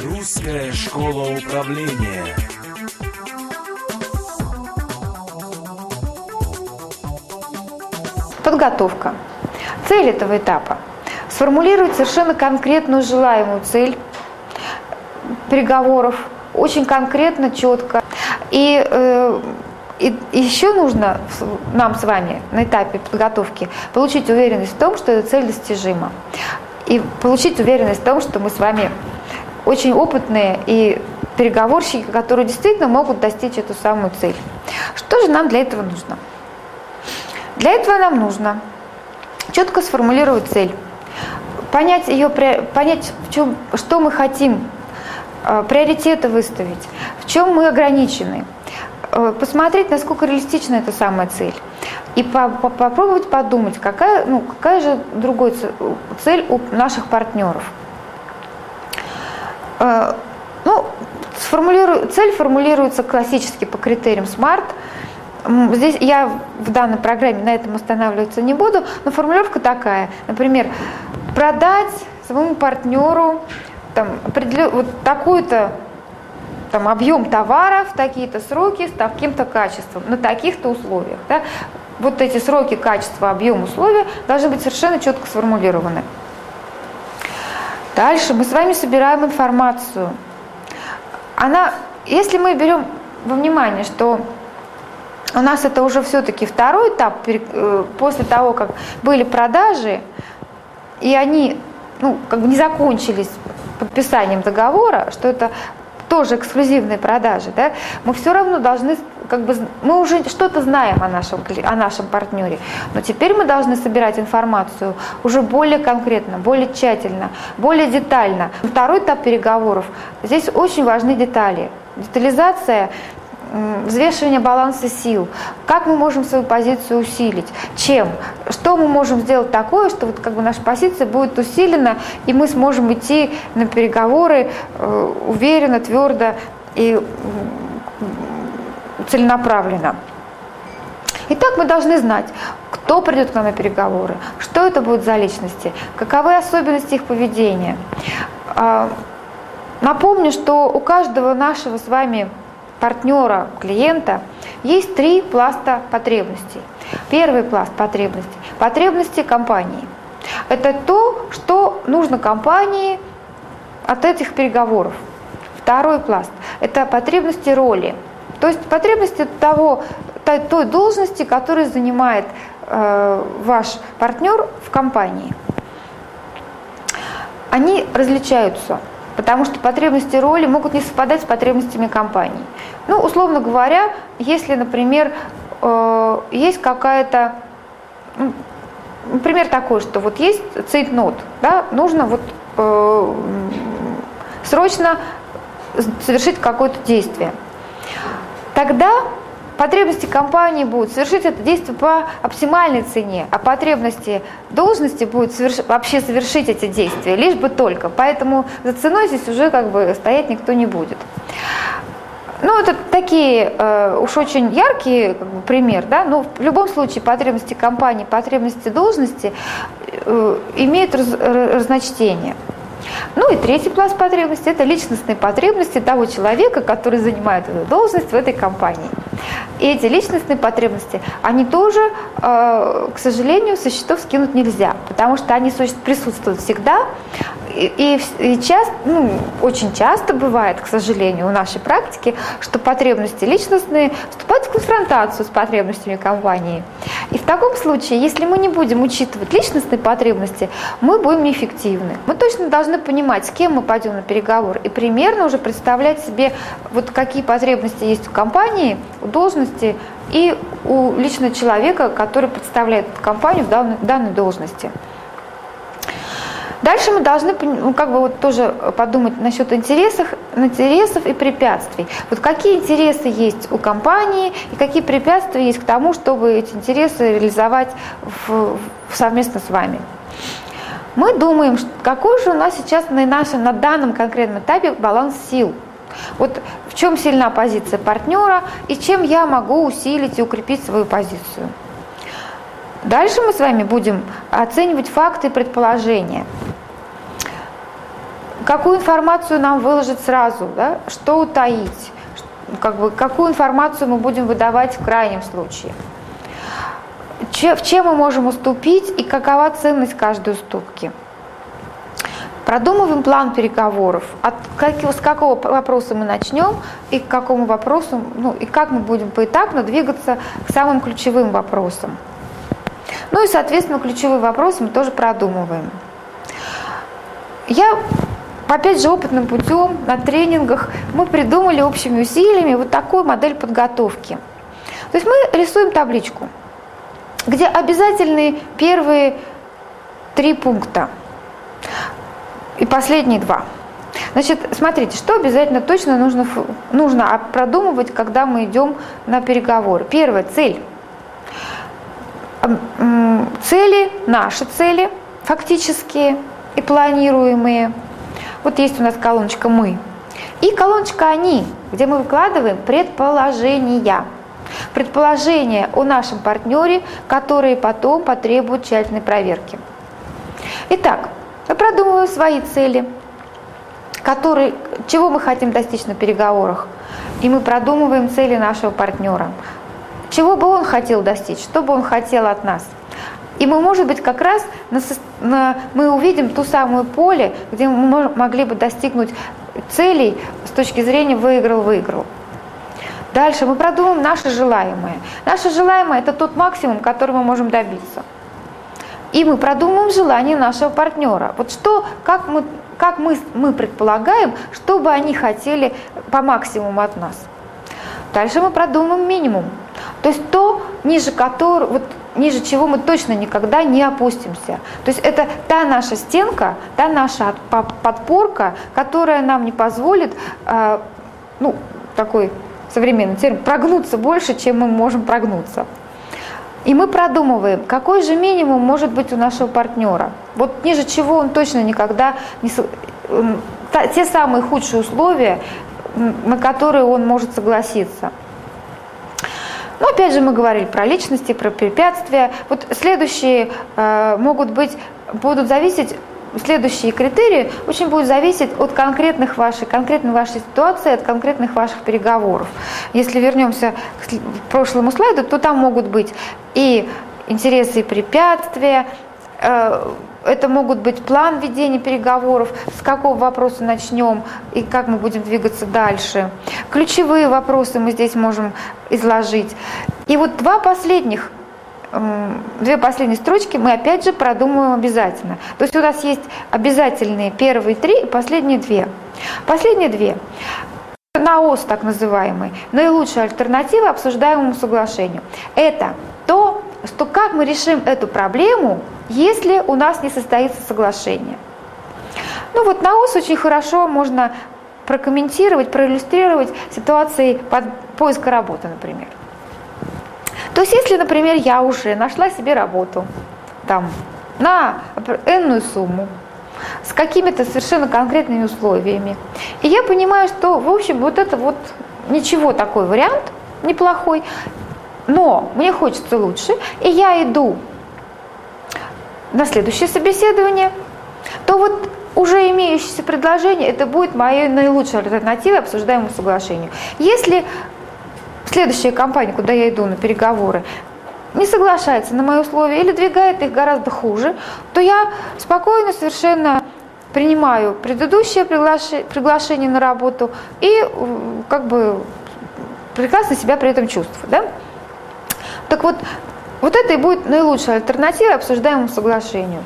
Русская школа управления. Подготовка. Цель этого этапа. Сформулировать совершенно конкретную желаемую цель переговоров, очень конкретно, четко. И, э, и еще нужно нам с вами на этапе подготовки получить уверенность в том, что эта цель достижима. И получить уверенность в том, что мы с вами очень опытные и переговорщики, которые действительно могут достичь эту самую цель. Что же нам для этого нужно? Для этого нам нужно четко сформулировать цель, понять ее, понять, в чем, что мы хотим, э, приоритеты выставить, в чем мы ограничены, э, посмотреть, насколько реалистична эта самая цель. И по -по попробовать подумать, какая, ну, какая же другая цель у наших партнеров. Э, ну, сформулирую, цель формулируется классически по критериям SMART – Здесь я в данной программе на этом останавливаться не буду, но формулировка такая. Например, продать своему партнеру там, вот такую-то там, объем товара в такие-то сроки с таким-то качеством, на таких-то условиях. Да? Вот эти сроки, качество, объем, условия должны быть совершенно четко сформулированы. Дальше мы с вами собираем информацию. Она, если мы берем во внимание, что у нас это уже все-таки второй этап, э, после того, как были продажи, и они ну, как бы не закончились подписанием договора, что это тоже эксклюзивные продажи, да, мы все равно должны, как бы, мы уже что-то знаем о нашем, о нашем партнере, но теперь мы должны собирать информацию уже более конкретно, более тщательно, более детально. Второй этап переговоров, здесь очень важны детали. Детализация взвешивание баланса сил, как мы можем свою позицию усилить, чем, что мы можем сделать такое, что вот как бы наша позиция будет усилена, и мы сможем идти на переговоры э, уверенно, твердо и целенаправленно. Итак, мы должны знать, кто придет к нам на переговоры, что это будут за личности, каковы особенности их поведения. А, напомню, что у каждого нашего с вами партнера, клиента, есть три пласта потребностей. Первый пласт потребностей – потребности компании. Это то, что нужно компании от этих переговоров. Второй пласт – это потребности роли. То есть потребности того, той, той должности, которую занимает э, ваш партнер в компании. Они различаются – потому что потребности роли могут не совпадать с потребностями компании. Ну, условно говоря, если, например, э, есть какая-то, например, такой, что вот есть цейтнот, да, нужно вот э, срочно совершить какое-то действие. Тогда потребности компании будут совершить это действие по оптимальной цене, а потребности должности будут соверш... вообще совершить эти действия, лишь бы только. Поэтому за ценой здесь уже как бы стоять никто не будет. Ну, это такие э, уж очень яркие как бы, пример, да, но в любом случае потребности компании, потребности должности э, имеют раз, разночтение. Ну и третий пласт потребностей – это личностные потребности того человека, который занимает эту должность в этой компании. И эти личностные потребности, они тоже, э, к сожалению, со счетов скинуть нельзя, потому что они присутствуют всегда, и, и, часто, ну, очень часто бывает, к сожалению, в нашей практике, что потребности личностные вступают в конфронтацию с потребностями компании. И в таком случае, если мы не будем учитывать личностные потребности, мы будем неэффективны. Мы точно должны понимать, с кем мы пойдем на переговор, и примерно уже представлять себе, вот какие потребности есть у компании, у должности и у личного человека, который представляет компанию в данной, данной должности. Дальше мы должны ну, как бы вот тоже подумать насчет интересов, интересов и препятствий. Вот какие интересы есть у компании и какие препятствия есть к тому, чтобы эти интересы реализовать в, в совместно с вами. Мы думаем, какой же у нас сейчас на, нашем, на данном конкретном этапе баланс сил. Вот в чем сильна позиция партнера и чем я могу усилить и укрепить свою позицию. Дальше мы с вами будем оценивать факты и предположения. какую информацию нам выложить сразу, да? что утаить, как бы, какую информацию мы будем выдавать в крайнем случае. Че, в чем мы можем уступить и какова ценность каждой уступки. Продумываем план переговоров. От как, с какого вопроса мы начнем и к какому вопросу, ну и как мы будем поэтапно двигаться к самым ключевым вопросам. Ну и, соответственно, ключевые вопросы мы тоже продумываем. Я, опять же, опытным путем на тренингах мы придумали общими усилиями вот такую модель подготовки. То есть мы рисуем табличку, где обязательные первые три пункта и последние два. Значит, смотрите, что обязательно точно нужно, нужно продумывать, когда мы идем на переговоры. Первое – цель цели, наши цели фактические и планируемые. Вот есть у нас колоночка «Мы». И колоночка «Они», где мы выкладываем предположения. Предположения о нашем партнере, которые потом потребуют тщательной проверки. Итак, продумываем свои цели, которые, чего мы хотим достичь на переговорах. И мы продумываем цели нашего партнера. Чего бы он хотел достичь, что бы он хотел от нас. И мы, может быть, как раз на, на, мы увидим ту самую поле, где мы могли бы достигнуть целей с точки зрения выиграл-выиграл. Дальше мы продумаем наше желаемое. Наше желаемое – это тот максимум, который мы можем добиться. И мы продумаем желание нашего партнера. Вот что, как мы, как мы, мы предполагаем, что бы они хотели по максимуму от нас. Дальше мы продумаем минимум. То есть то, ниже которого, вот ниже чего мы точно никогда не опустимся. То есть это та наша стенка, та наша подпорка, которая нам не позволит, э, ну, такой современный термин, прогнуться больше, чем мы можем прогнуться. И мы продумываем, какой же минимум может быть у нашего партнера. Вот ниже чего он точно никогда не... Те самые худшие условия, на которые он может согласиться. Но опять же мы говорили про личности, про препятствия. Вот следующие э, могут быть, будут зависеть следующие критерии очень будут зависеть от конкретных вашей, конкретной вашей ситуации, от конкретных ваших переговоров. Если вернемся к прошлому слайду, то там могут быть и интересы и препятствия, э, это могут быть план ведения переговоров, с какого вопроса начнем и как мы будем двигаться дальше. Ключевые вопросы мы здесь можем изложить. И вот два последних две последние строчки мы опять же продумываем обязательно. То есть у нас есть обязательные первые три и последние две. Последние две. НАОС так называемый, наилучшая альтернатива обсуждаемому соглашению. Это то, что как мы решим эту проблему, если у нас не состоится соглашение. Ну вот на ОС очень хорошо можно прокомментировать, проиллюстрировать ситуации под поиска работы, например. То есть если, например, я уже нашла себе работу там, на энную сумму, с какими-то совершенно конкретными условиями, и я понимаю, что, в общем, вот это вот ничего такой вариант неплохой, но мне хочется лучше, и я иду на следующее собеседование, то вот уже имеющееся предложение, это будет моей наилучшей альтернативой обсуждаемому соглашению. Если следующая компания, куда я иду на переговоры, не соглашается на мои условия или двигает их гораздо хуже, то я спокойно совершенно принимаю предыдущее приглашение на работу и как бы прекрасно себя при этом чувствую. Да? Так вот, вот это и будет наилучшая альтернатива обсуждаемому соглашению.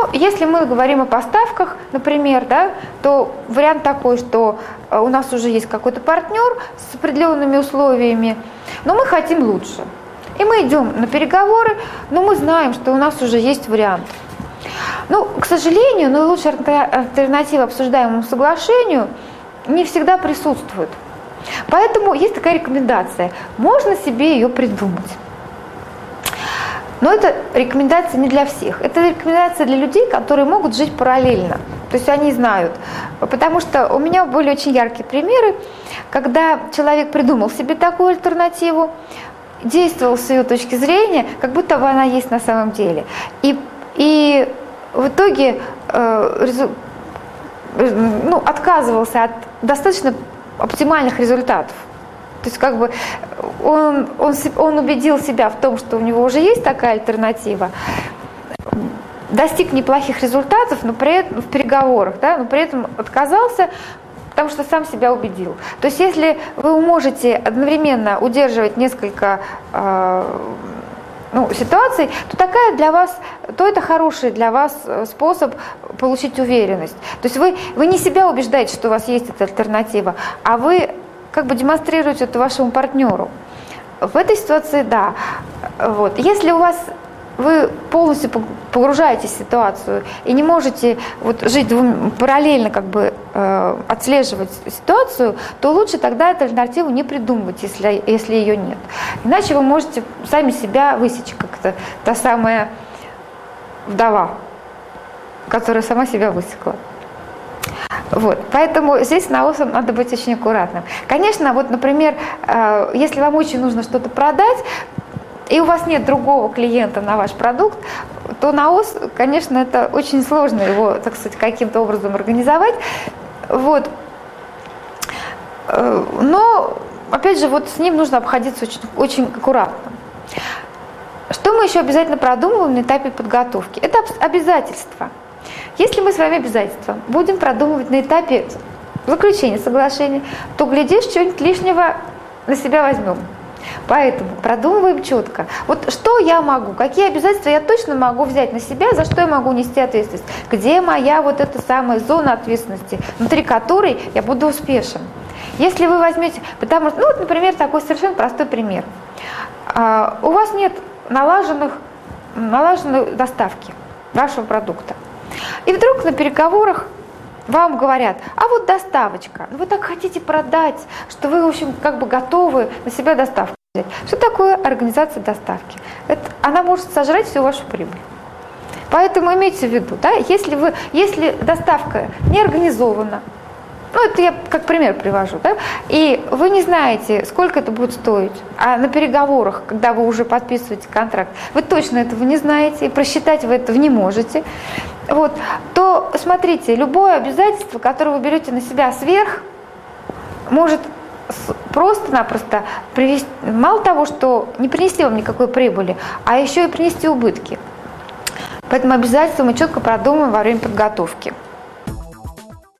Ну, если мы говорим о поставках, например, да, то вариант такой, что э, у нас уже есть какой-то партнер с определенными условиями, но мы хотим лучше. И мы идем на переговоры, но мы знаем, что у нас уже есть вариант. Ну, к сожалению, наилучшая альтернатива обсуждаемому соглашению не всегда присутствует. Поэтому есть такая рекомендация. Можно себе ее придумать. Но это рекомендация не для всех. Это рекомендация для людей, которые могут жить параллельно. То есть они знают. Потому что у меня были очень яркие примеры, когда человек придумал себе такую альтернативу, действовал с ее точки зрения, как будто бы она есть на самом деле. И, и в итоге э, ну, отказывался от достаточно оптимальных результатов. То есть как бы он, он, он убедил себя в том, что у него уже есть такая альтернатива, достиг неплохих результатов, но при этом в переговорах, да, но при этом отказался, потому что сам себя убедил. То есть если вы можете одновременно удерживать несколько э, ну, ситуаций, то такая для вас, то это хороший для вас э, способ получить уверенность. То есть вы, вы не себя убеждаете, что у вас есть эта альтернатива, а вы как бы демонстрируете это вашему партнеру. В этой ситуации, да. Вот. Если у вас вы полностью погружаетесь в ситуацию и не можете вот жить параллельно, как бы э, отслеживать ситуацию, то лучше тогда эту альтернативу не придумывать, если, если ее нет. Иначе вы можете сами себя высечь, как-то та самая вдова, которая сама себя высекла. Вот. Поэтому здесь с наосом надо быть очень аккуратным. Конечно, вот, например, э, если вам очень нужно что-то продать, и у вас нет другого клиента на ваш продукт, то наос, конечно, это очень сложно его, так сказать, каким-то образом организовать. Вот. Э, но, опять же, вот с ним нужно обходиться очень, очень аккуратно. Что мы еще обязательно продумываем на этапе подготовки? Это обязательства. Если мы с вами обязательства будем продумывать на этапе заключения соглашения, то, глядишь, что-нибудь лишнего на себя возьмем. Поэтому продумываем четко. Вот что я могу, какие обязательства я точно могу взять на себя, за что я могу нести ответственность, где моя вот эта самая зона ответственности, внутри которой я буду успешен. Если вы возьмете, потому что, ну вот, например, такой совершенно простой пример. А, у вас нет налаженных, налаженной доставки вашего продукта. И вдруг на переговорах вам говорят, а вот доставочка, ну вы так хотите продать, что вы, в общем, как бы готовы на себя доставку взять. Что такое организация доставки? Это, она может сожрать всю вашу прибыль. Поэтому имейте в виду, да, если, вы, если доставка не организована, ну, это я как пример привожу, да? И вы не знаете, сколько это будет стоить. А на переговорах, когда вы уже подписываете контракт, вы точно этого не знаете, и просчитать вы этого не можете. Вот, то смотрите, любое обязательство, которое вы берете на себя сверх, может просто-напросто привести, мало того, что не принести вам никакой прибыли, а еще и принести убытки. Поэтому обязательства мы четко продумаем во время подготовки.